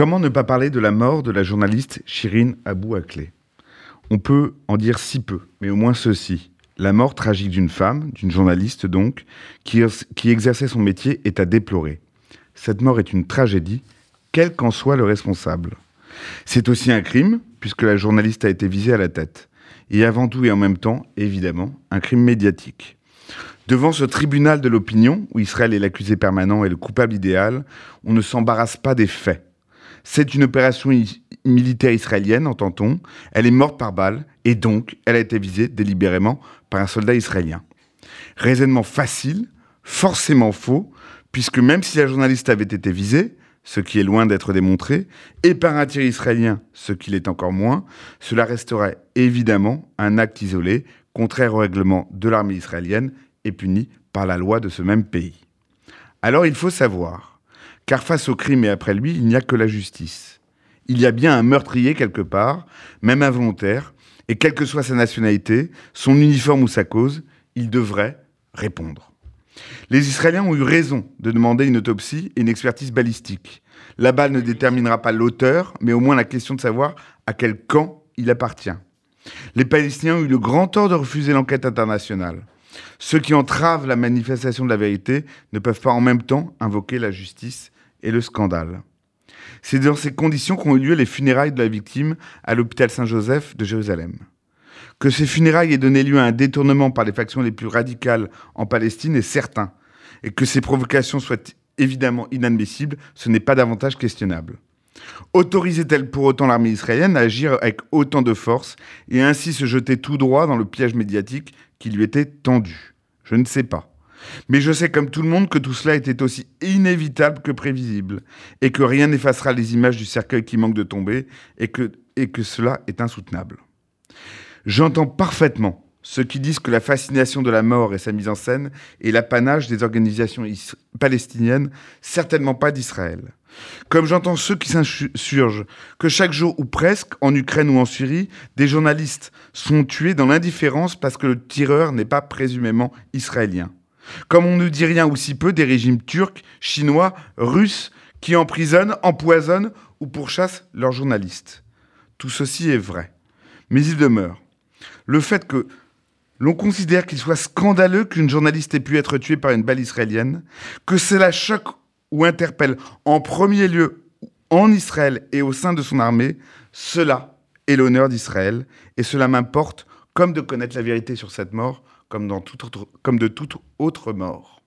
Comment ne pas parler de la mort de la journaliste Shirin Abou Akleh On peut en dire si peu, mais au moins ceci. La mort tragique d'une femme, d'une journaliste donc, qui, qui exerçait son métier est à déplorer. Cette mort est une tragédie, quel qu'en soit le responsable. C'est aussi un crime, puisque la journaliste a été visée à la tête. Et avant tout et en même temps, évidemment, un crime médiatique. Devant ce tribunal de l'opinion, où Israël est l'accusé permanent et le coupable idéal, on ne s'embarrasse pas des faits. C'est une opération militaire israélienne, entend-on. Elle est morte par balle, et donc elle a été visée délibérément par un soldat israélien. Raisonnement facile, forcément faux, puisque même si la journaliste avait été visée, ce qui est loin d'être démontré, et par un tir israélien, ce qui l'est encore moins, cela resterait évidemment un acte isolé, contraire au règlement de l'armée israélienne et puni par la loi de ce même pays. Alors il faut savoir, car face au crime et après lui, il n'y a que la justice. Il y a bien un meurtrier quelque part, même involontaire, et quelle que soit sa nationalité, son uniforme ou sa cause, il devrait répondre. Les Israéliens ont eu raison de demander une autopsie et une expertise balistique. La balle ne déterminera pas l'auteur, mais au moins la question de savoir à quel camp il appartient. Les Palestiniens ont eu le grand tort de refuser l'enquête internationale. Ceux qui entravent la manifestation de la vérité ne peuvent pas en même temps invoquer la justice et le scandale. C'est dans ces conditions qu'ont eu lieu les funérailles de la victime à l'hôpital Saint-Joseph de Jérusalem. Que ces funérailles aient donné lieu à un détournement par les factions les plus radicales en Palestine est certain. Et que ces provocations soient évidemment inadmissibles, ce n'est pas davantage questionnable. Autorisait-elle pour autant l'armée israélienne à agir avec autant de force et ainsi se jeter tout droit dans le piège médiatique qui lui était tendu? Je ne sais pas. Mais je sais comme tout le monde que tout cela était aussi inévitable que prévisible, et que rien n'effacera les images du cercueil qui manque de tomber, et que, et que cela est insoutenable. J'entends parfaitement ceux qui disent que la fascination de la mort et sa mise en scène est l'apanage des organisations palestiniennes, certainement pas d'Israël. Comme j'entends ceux qui s'insurgent que chaque jour ou presque, en Ukraine ou en Syrie, des journalistes sont tués dans l'indifférence parce que le tireur n'est pas présumément israélien. Comme on ne dit rien ou si peu des régimes turcs, chinois, russes qui emprisonnent, empoisonnent ou pourchassent leurs journalistes. Tout ceci est vrai. Mais il demeure le fait que l'on considère qu'il soit scandaleux qu'une journaliste ait pu être tuée par une balle israélienne, que cela choque ou interpelle en premier lieu en Israël et au sein de son armée, cela est l'honneur d'Israël et cela m'importe comme de connaître la vérité sur cette mort comme, comme de toute autre mort.